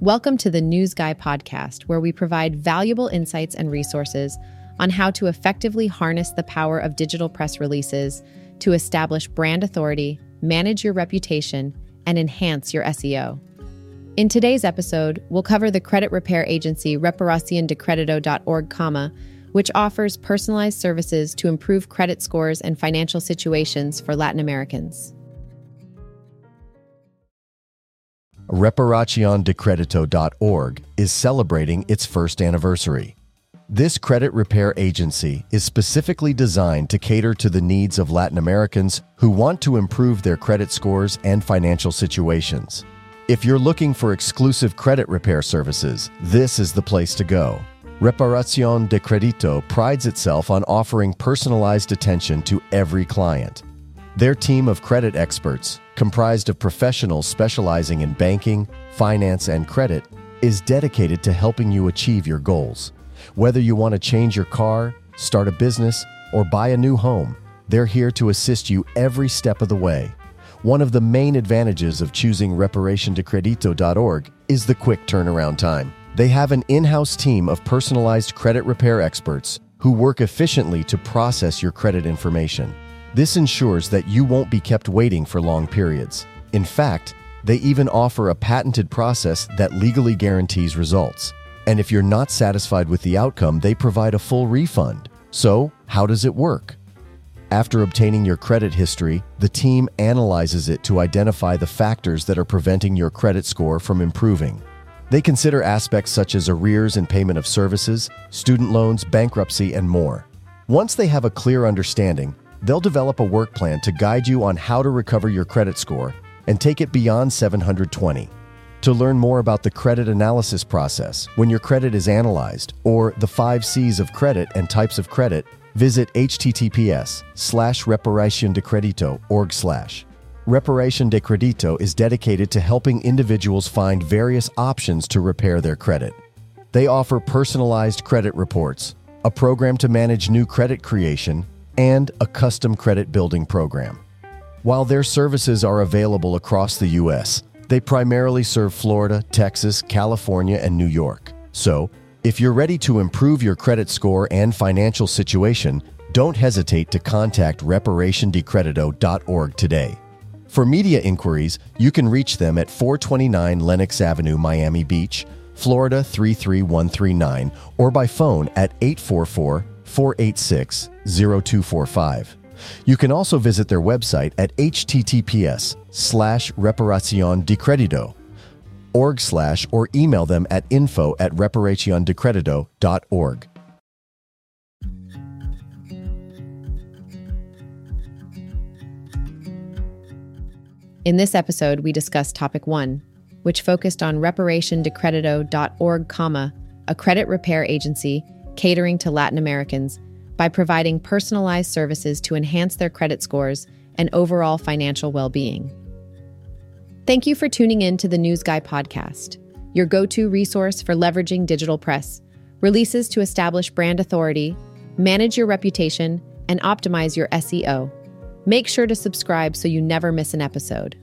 Welcome to the News Guy podcast, where we provide valuable insights and resources on how to effectively harness the power of digital press releases to establish brand authority, manage your reputation, and enhance your SEO. In today's episode, we'll cover the credit repair agency reparaciondecredito.org, comma, which offers personalized services to improve credit scores and financial situations for Latin Americans. reparaciondecredito.org is celebrating its first anniversary. This credit repair agency is specifically designed to cater to the needs of Latin Americans who want to improve their credit scores and financial situations. If you're looking for exclusive credit repair services, this is the place to go. Reparacion de Credito prides itself on offering personalized attention to every client. Their team of credit experts, comprised of professionals specializing in banking, finance, and credit, is dedicated to helping you achieve your goals. Whether you want to change your car, start a business, or buy a new home, they're here to assist you every step of the way. One of the main advantages of choosing reparaciondecredito.org is the quick turnaround time. They have an in house team of personalized credit repair experts who work efficiently to process your credit information. This ensures that you won't be kept waiting for long periods. In fact, they even offer a patented process that legally guarantees results. And if you're not satisfied with the outcome, they provide a full refund. So, how does it work? After obtaining your credit history, the team analyzes it to identify the factors that are preventing your credit score from improving. They consider aspects such as arrears in payment of services, student loans, bankruptcy, and more. Once they have a clear understanding, they'll develop a work plan to guide you on how to recover your credit score and take it beyond 720. To learn more about the credit analysis process when your credit is analyzed or the five C's of credit and types of credit, visit https slash reparaciondecredito.org slash. Reparacion de Credito is dedicated to helping individuals find various options to repair their credit. They offer personalized credit reports, a program to manage new credit creation, and a custom credit building program. While their services are available across the U.S., they primarily serve Florida, Texas, California, and New York. So, if you're ready to improve your credit score and financial situation, don't hesitate to contact reparaciondecredito.org today. For media inquiries, you can reach them at 429 Lenox Avenue, Miami Beach, Florida 33139, or by phone at 844 486 0245. You can also visit their website at https slash reparaciondecredito org slash or email them at info at reparaciondecredito.org. In this episode, we discussed topic one, which focused on reparaciondecredito.org, comma, a credit repair agency catering to Latin Americans by providing personalized services to enhance their credit scores and overall financial well-being. Thank you for tuning in to the News Guy podcast, your go-to resource for leveraging digital press, releases to establish brand authority, manage your reputation, and optimize your SEO. Make sure to subscribe so you never miss an episode.